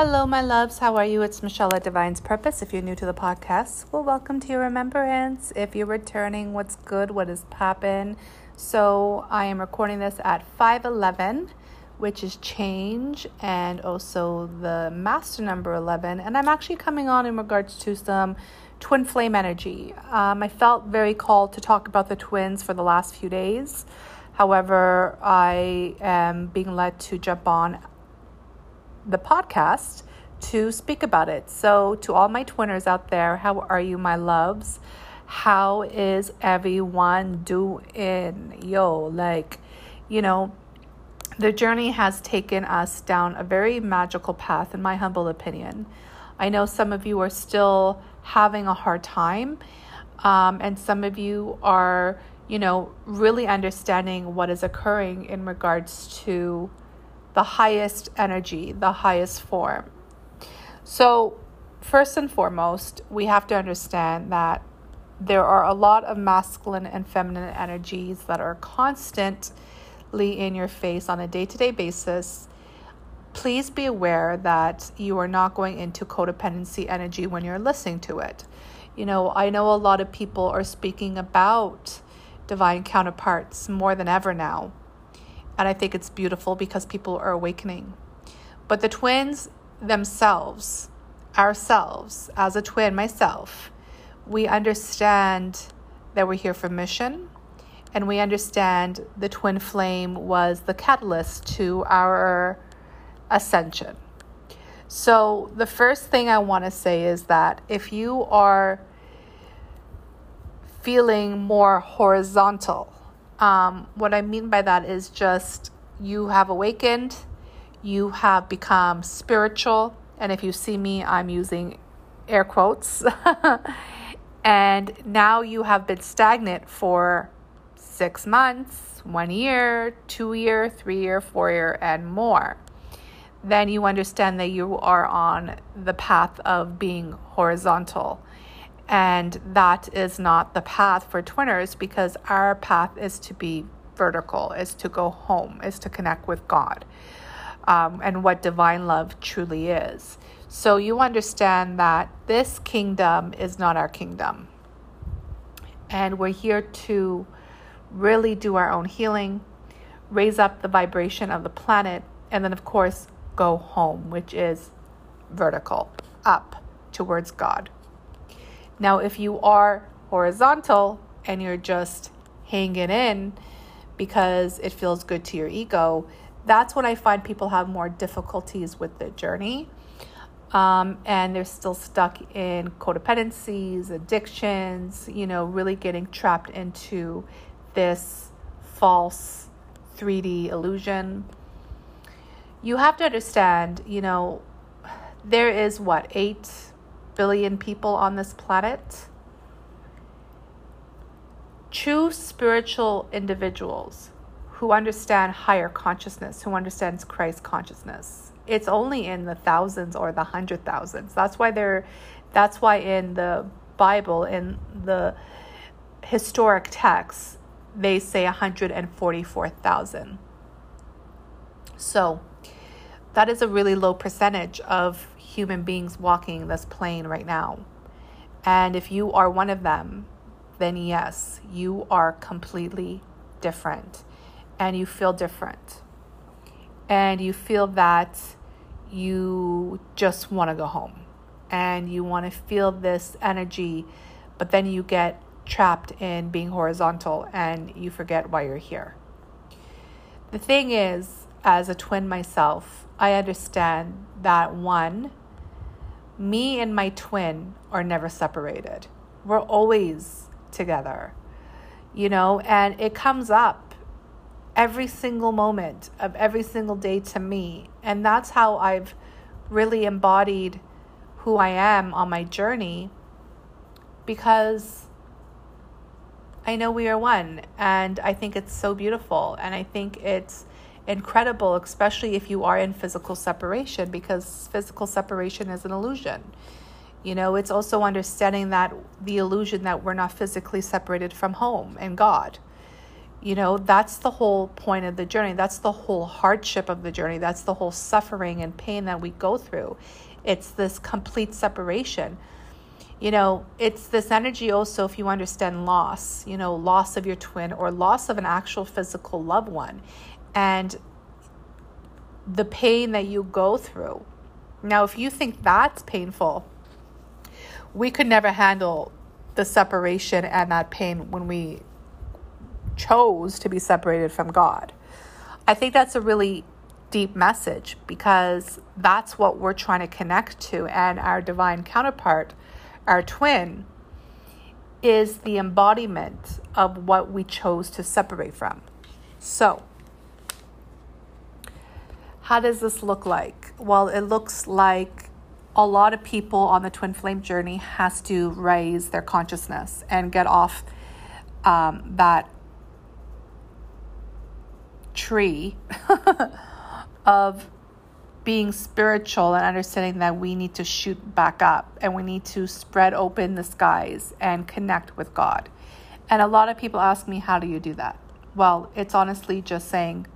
Hello, my loves. How are you? It's Michelle at Divine's Purpose. If you're new to the podcast, well, welcome to your remembrance. If you're returning, what's good? What is poppin'? So I am recording this at 511, which is change, and also the master number 11. And I'm actually coming on in regards to some twin flame energy. Um, I felt very called to talk about the twins for the last few days. However, I am being led to jump on the podcast to speak about it. So, to all my twinners out there, how are you, my loves? How is everyone doing? Yo, like, you know, the journey has taken us down a very magical path, in my humble opinion. I know some of you are still having a hard time, um, and some of you are, you know, really understanding what is occurring in regards to the highest energy, the highest form. So, first and foremost, we have to understand that there are a lot of masculine and feminine energies that are constantly in your face on a day to day basis. Please be aware that you are not going into codependency energy when you're listening to it. You know, I know a lot of people are speaking about divine counterparts more than ever now. And I think it's beautiful because people are awakening. But the twins themselves, ourselves, as a twin, myself, we understand that we're here for mission. And we understand the twin flame was the catalyst to our ascension. So, the first thing I want to say is that if you are feeling more horizontal, um, what I mean by that is just you have awakened, you have become spiritual, and if you see me, I'm using air quotes. and now you have been stagnant for six months, one year, two year, three year, four year, and more. Then you understand that you are on the path of being horizontal and that is not the path for twinners because our path is to be vertical, is to go home, is to connect with God um, and what divine love truly is. So you understand that this kingdom is not our kingdom. And we're here to really do our own healing, raise up the vibration of the planet, and then, of course, go home, which is vertical, up towards God. Now, if you are horizontal and you're just hanging in because it feels good to your ego, that's when I find people have more difficulties with the journey. Um, and they're still stuck in codependencies, addictions, you know, really getting trapped into this false 3D illusion. You have to understand, you know, there is what, eight billion people on this planet. True spiritual individuals who understand higher consciousness, who understands Christ consciousness. It's only in the thousands or the hundred thousands. That's why they're that's why in the Bible, in the historic texts, they say 144,000. So that is a really low percentage of human beings walking this plane right now. And if you are one of them, then yes, you are completely different and you feel different. And you feel that you just want to go home and you want to feel this energy, but then you get trapped in being horizontal and you forget why you're here. The thing is, as a twin myself, I understand that one, me and my twin are never separated. We're always together, you know, and it comes up every single moment of every single day to me. And that's how I've really embodied who I am on my journey because I know we are one. And I think it's so beautiful. And I think it's incredible, especially if you are in physical separation, because physical separation is an illusion. You know, it's also understanding that the illusion that we're not physically separated from home and God. You know, that's the whole point of the journey. That's the whole hardship of the journey. That's the whole suffering and pain that we go through. It's this complete separation. You know, it's this energy also, if you understand loss, you know, loss of your twin or loss of an actual physical loved one. And the pain that you go through. Now, if you think that's painful, we could never handle the separation and that pain when we chose to be separated from God. I think that's a really deep message because that's what we're trying to connect to. And our divine counterpart, our twin, is the embodiment of what we chose to separate from. So, how does this look like? Well, it looks like a lot of people on the twin flame journey has to raise their consciousness and get off um, that tree of being spiritual and understanding that we need to shoot back up and we need to spread open the skies and connect with God. And a lot of people ask me, How do you do that? Well, it's honestly just saying,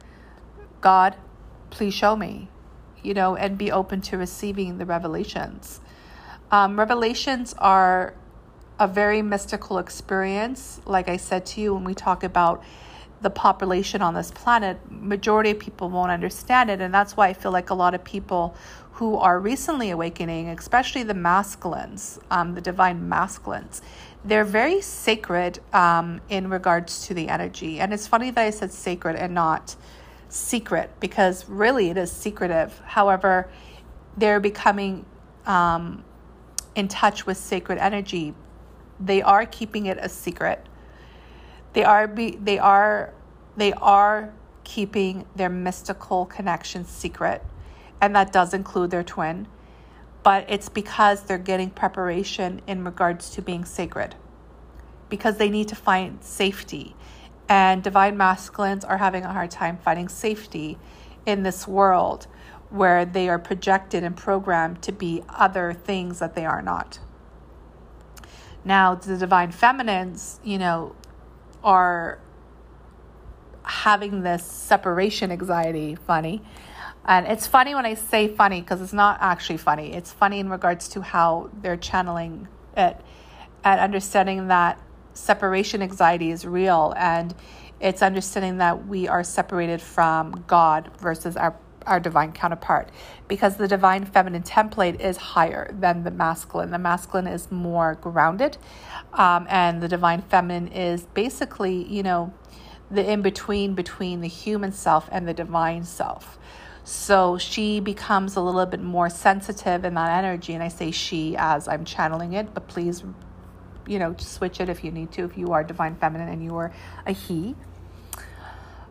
God, please show me, you know, and be open to receiving the revelations. Um, revelations are a very mystical experience. Like I said to you, when we talk about the population on this planet, majority of people won't understand it. And that's why I feel like a lot of people who are recently awakening, especially the masculines, um, the divine masculines, they're very sacred um, in regards to the energy. And it's funny that I said sacred and not secret because really it is secretive. However, they're becoming um, in touch with sacred energy. They are keeping it a secret they are be, they are they are keeping their mystical connection secret, and that does include their twin. But it's because they're getting preparation in regards to being sacred, because they need to find safety. And divine masculines are having a hard time finding safety in this world where they are projected and programmed to be other things that they are not. Now, the divine feminines, you know, are having this separation anxiety funny. And it's funny when I say funny because it's not actually funny. It's funny in regards to how they're channeling it and understanding that separation anxiety is real and it's understanding that we are separated from God versus our our divine counterpart because the divine feminine template is higher than the masculine. The masculine is more grounded um, and the divine feminine is basically, you know, the in between between the human self and the divine self. So she becomes a little bit more sensitive in that energy. And I say she as I'm channeling it, but please, you know, switch it if you need to, if you are divine feminine and you are a he.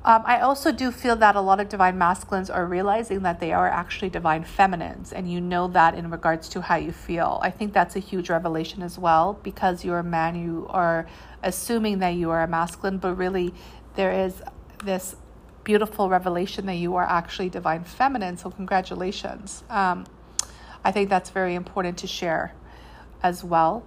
Um, I also do feel that a lot of divine masculines are realizing that they are actually divine feminines, and you know that in regards to how you feel. I think that's a huge revelation as well because you're a man, you are assuming that you are a masculine, but really there is this beautiful revelation that you are actually divine feminine. So, congratulations. Um, I think that's very important to share as well.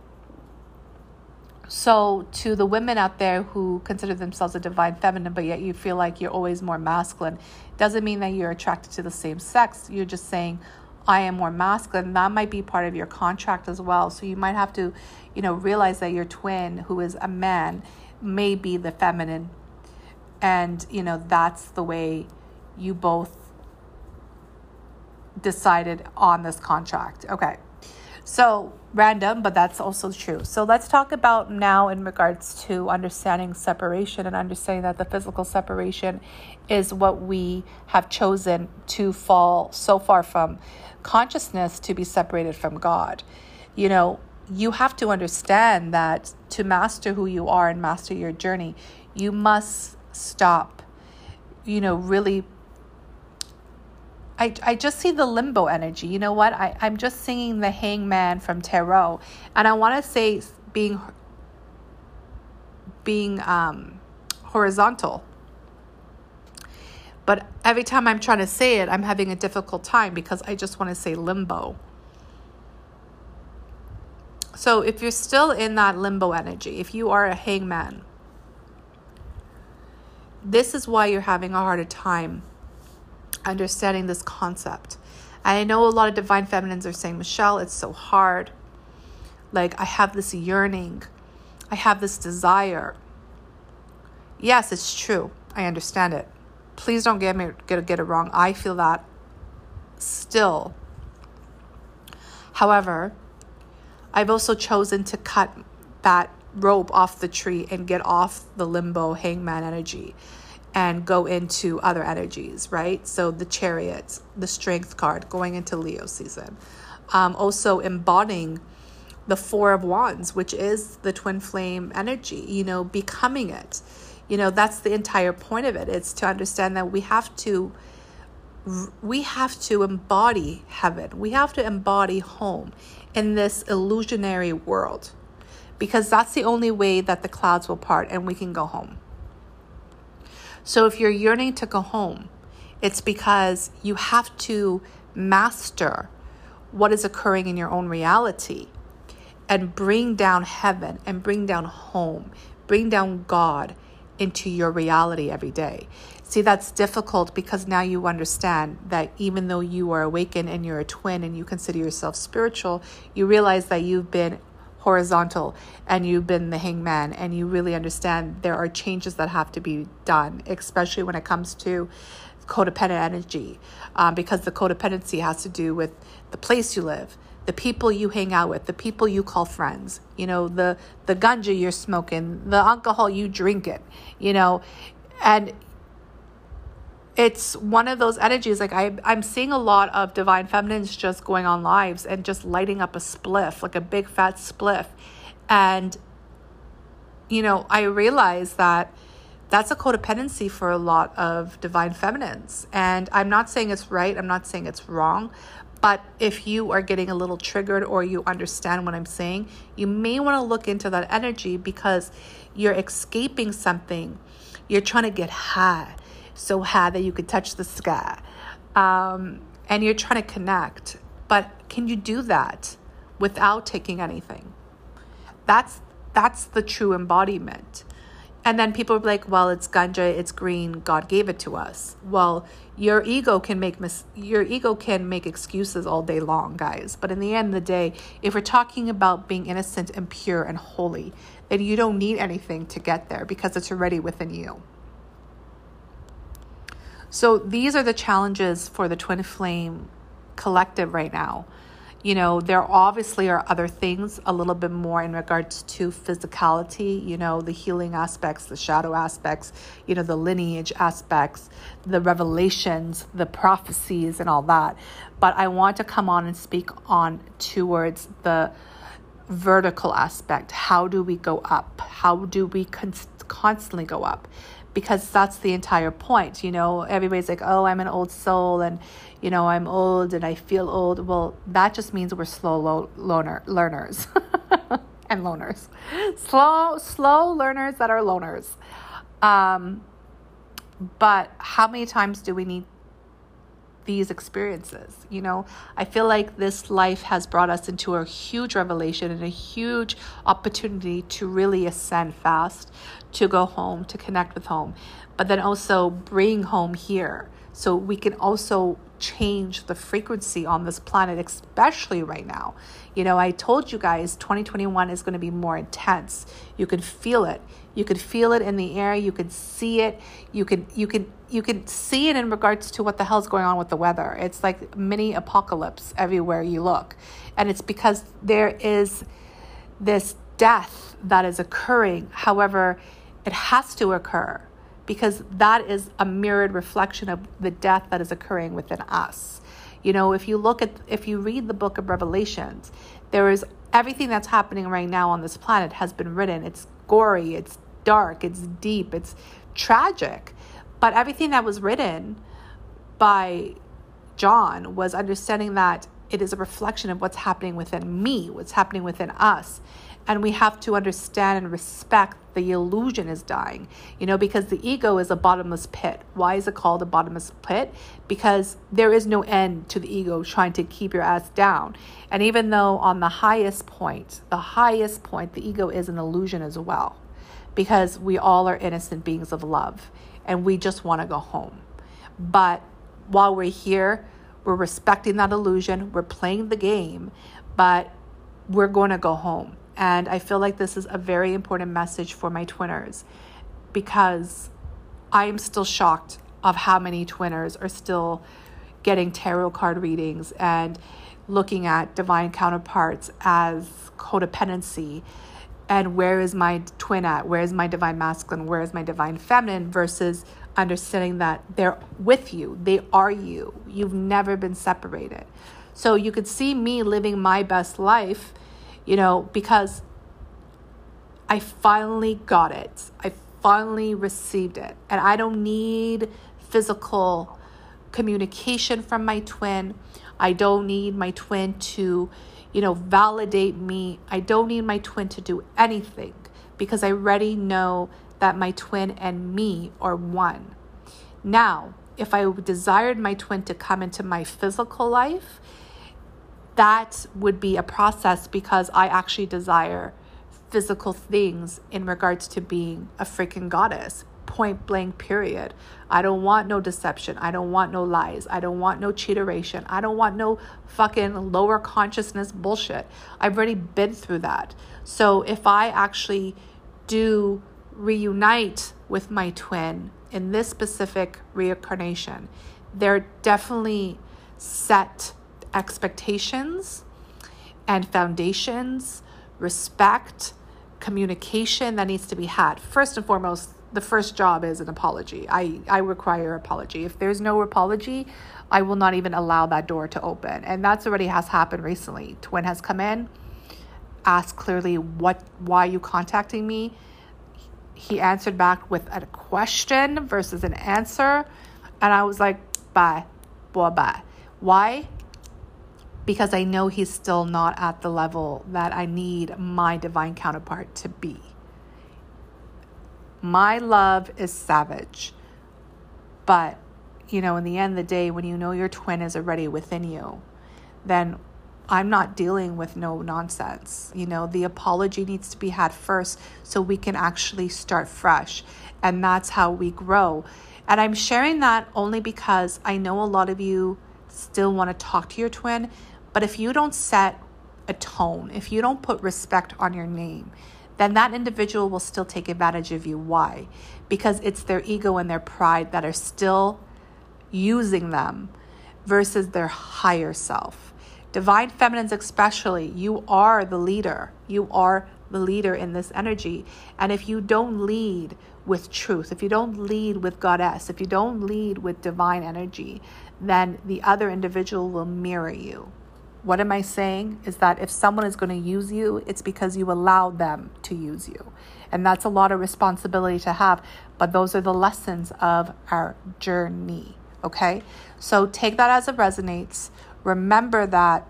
So, to the women out there who consider themselves a divine feminine, but yet you feel like you're always more masculine, doesn't mean that you're attracted to the same sex. You're just saying, I am more masculine. That might be part of your contract as well. So, you might have to, you know, realize that your twin, who is a man, may be the feminine. And, you know, that's the way you both decided on this contract. Okay. So, random, but that's also true. So, let's talk about now in regards to understanding separation and understanding that the physical separation is what we have chosen to fall so far from consciousness to be separated from God. You know, you have to understand that to master who you are and master your journey, you must stop, you know, really I, I just see the limbo energy. You know what? I, I'm just singing the hangman from tarot. And I want to say being being um, horizontal. But every time I'm trying to say it, I'm having a difficult time because I just want to say limbo. So if you're still in that limbo energy, if you are a hangman, this is why you're having a harder time understanding this concept. I know a lot of divine feminines are saying, Michelle, it's so hard. Like, I have this yearning, I have this desire. Yes, it's true. I understand it. Please don't get me get, get it wrong. I feel that still. However, I've also chosen to cut that rope off the tree and get off the limbo hangman energy and go into other energies, right? So the chariot, the strength card, going into Leo season. Um, also embodying the four of wands, which is the twin flame energy, you know, becoming it. You know, that's the entire point of it. It's to understand that we have to we have to embody heaven. We have to embody home in this illusionary world because that's the only way that the clouds will part and we can go home. So if you're yearning to go home, it's because you have to master what is occurring in your own reality and bring down heaven and bring down home, bring down God into your reality every day. See, that's difficult because now you understand that even though you are awakened and you're a twin and you consider yourself spiritual, you realize that you've been horizontal and you've been the hangman and you really understand there are changes that have to be done, especially when it comes to codependent energy, um, because the codependency has to do with the place you live, the people you hang out with, the people you call friends, you know, the the ganja you're smoking, the alcohol you drink it, you know, and it's one of those energies like I, i'm seeing a lot of divine feminines just going on lives and just lighting up a spliff like a big fat spliff. And you know i realize that that's a codependency for a lot of divine feminines. And i'm not saying it's right i'm not saying it's wrong but if you are getting a little triggered or you understand what i'm saying you may want to look into that energy because you're escaping something. You're trying to get high so high that you could touch the sky. Um, and you're trying to connect. But can you do that without taking anything? That's that's the true embodiment. And then people are like, well, it's ganja, it's green, God gave it to us. Well, your ego can make mis- your ego can make excuses all day long, guys. But in the end of the day, if we're talking about being innocent and pure and holy, then you don't need anything to get there because it's already within you. So these are the challenges for the twin flame collective right now. You know, there obviously are other things a little bit more in regards to physicality, you know, the healing aspects, the shadow aspects, you know, the lineage aspects, the revelations, the prophecies, and all that. But I want to come on and speak on towards the vertical aspect. How do we go up? How do we con- constantly go up? Because that's the entire point. You know, everybody's like, oh, I'm an old soul and, you know, I'm old and I feel old. Well, that just means we're slow lo- loner, learners and loners. Slow, slow learners that are loners. Um, but how many times do we need these experiences. You know, I feel like this life has brought us into a huge revelation and a huge opportunity to really ascend fast, to go home, to connect with home, but then also bring home here. So we can also change the frequency on this planet, especially right now. You know, I told you guys 2021 is going to be more intense. You can feel it. You could feel it in the air. You could see it. You can you can you can see it in regards to what the hell's going on with the weather. It's like mini apocalypse everywhere you look, and it's because there is this death that is occurring. However, it has to occur because that is a mirrored reflection of the death that is occurring within us. You know, if you look at if you read the book of Revelations, there is everything that's happening right now on this planet has been written. It's gory, it's dark, it's deep, it's tragic. But everything that was written by John was understanding that it is a reflection of what's happening within me, what's happening within us. And we have to understand and respect the illusion is dying, you know, because the ego is a bottomless pit. Why is it called a bottomless pit? Because there is no end to the ego trying to keep your ass down. And even though on the highest point, the highest point, the ego is an illusion as well because we all are innocent beings of love. and we just want to go home. But while we're here, we're respecting that illusion, we're playing the game, but we're going to go home. And I feel like this is a very important message for my twinners because I am still shocked of how many twinners are still getting tarot card readings and looking at divine counterparts as codependency. And where is my twin at? Where is my divine masculine? Where is my divine feminine versus understanding that they're with you? They are you. You've never been separated. So you could see me living my best life you know because i finally got it i finally received it and i don't need physical communication from my twin. I don't need my twin to, you know, validate me. I don't need my twin to do anything because I already know that my twin and me are one. Now, if I desired my twin to come into my physical life, that would be a process because I actually desire physical things in regards to being a freaking goddess point blank period. I don't want no deception. I don't want no lies. I don't want no cheateration. I don't want no fucking lower consciousness bullshit. I've already been through that. So if I actually do reunite with my twin in this specific reincarnation, they're definitely set expectations and foundations, respect, communication that needs to be had. First and foremost, the first job is an apology. I, I require apology. If there's no apology, I will not even allow that door to open. And that's already has happened recently. Twin has come in, asked clearly what why you contacting me? He answered back with a question versus an answer. And I was like, bye, bye bye. Why? Because I know he's still not at the level that I need my divine counterpart to be. My love is savage. But, you know, in the end of the day, when you know your twin is already within you, then I'm not dealing with no nonsense. You know, the apology needs to be had first so we can actually start fresh. And that's how we grow. And I'm sharing that only because I know a lot of you still want to talk to your twin. But if you don't set a tone, if you don't put respect on your name, then that individual will still take advantage of you. Why? Because it's their ego and their pride that are still using them versus their higher self. Divine feminines, especially, you are the leader. You are the leader in this energy. And if you don't lead with truth, if you don't lead with goddess, if you don't lead with divine energy, then the other individual will mirror you. What am I saying? Is that if someone is going to use you, it's because you allowed them to use you. And that's a lot of responsibility to have. But those are the lessons of our journey. Okay? So take that as it resonates. Remember that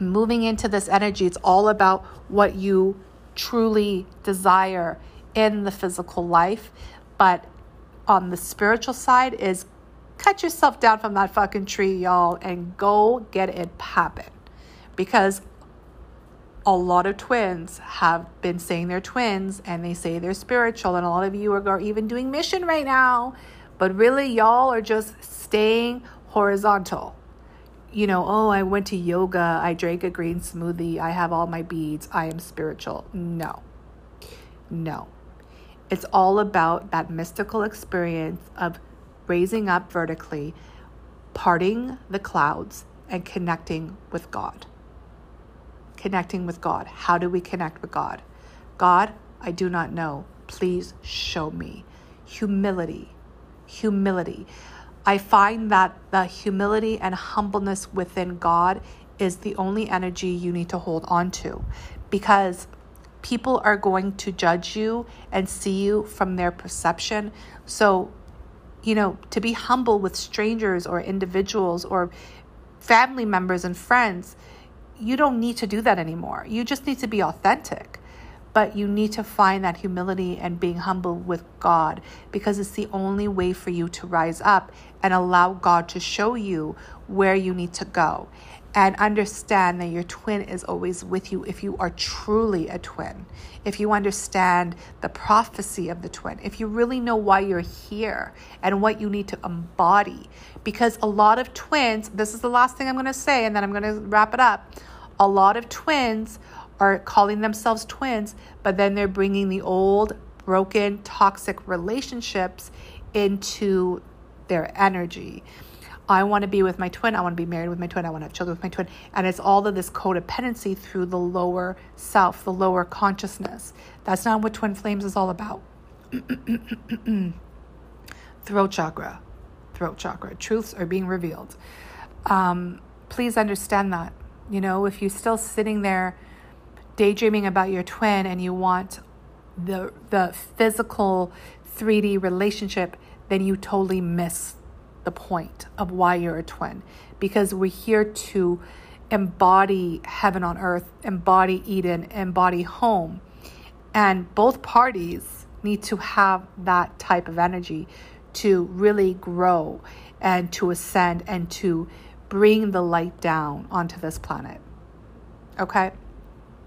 moving into this energy, it's all about what you truly desire in the physical life. But on the spiritual side, is cut yourself down from that fucking tree, y'all, and go get it popping. Because a lot of twins have been saying they're twins and they say they're spiritual, and a lot of you are even doing mission right now. But really, y'all are just staying horizontal. You know, oh, I went to yoga, I drank a green smoothie, I have all my beads, I am spiritual. No, no. It's all about that mystical experience of raising up vertically, parting the clouds, and connecting with God. Connecting with God. How do we connect with God? God, I do not know. Please show me. Humility. Humility. I find that the humility and humbleness within God is the only energy you need to hold on to because people are going to judge you and see you from their perception. So you know, to be humble with strangers or individuals or family members and friends, you don't need to do that anymore. You just need to be authentic. but you need to find that humility and being humble with God because it's the only way for you to rise up and allow God to show you where you need to go. And understand that your twin is always with you if you are truly a twin. If you understand the prophecy of the twin, if you really know why you're here and what you need to embody. Because a lot of twins, this is the last thing I'm going to say, and then I'm going to wrap it up. A lot of twins are calling themselves twins, but then they're bringing the old, broken, toxic relationships into their energy. I want to be with my twin. I want to be married with my twin. I want to have children with my twin. And it's all of this codependency through the lower self, the lower consciousness. That's not what twin flames is all about. throat chakra, throat chakra. Truths are being revealed. Um, please understand that. You know, if you're still sitting there daydreaming about your twin and you want the the physical 3D relationship, then you totally miss the point of why you're a twin because we're here to embody heaven on earth, embody Eden, embody home. And both parties need to have that type of energy to really grow and to ascend and to bring the light down onto this planet. Okay?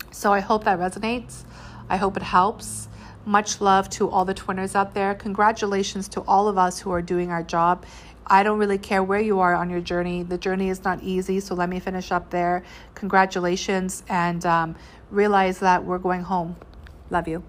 So I hope that resonates. I hope it helps. Much love to all the twinners out there. Congratulations to all of us who are doing our job. I don't really care where you are on your journey. The journey is not easy, so let me finish up there. Congratulations and um, realize that we're going home. Love you.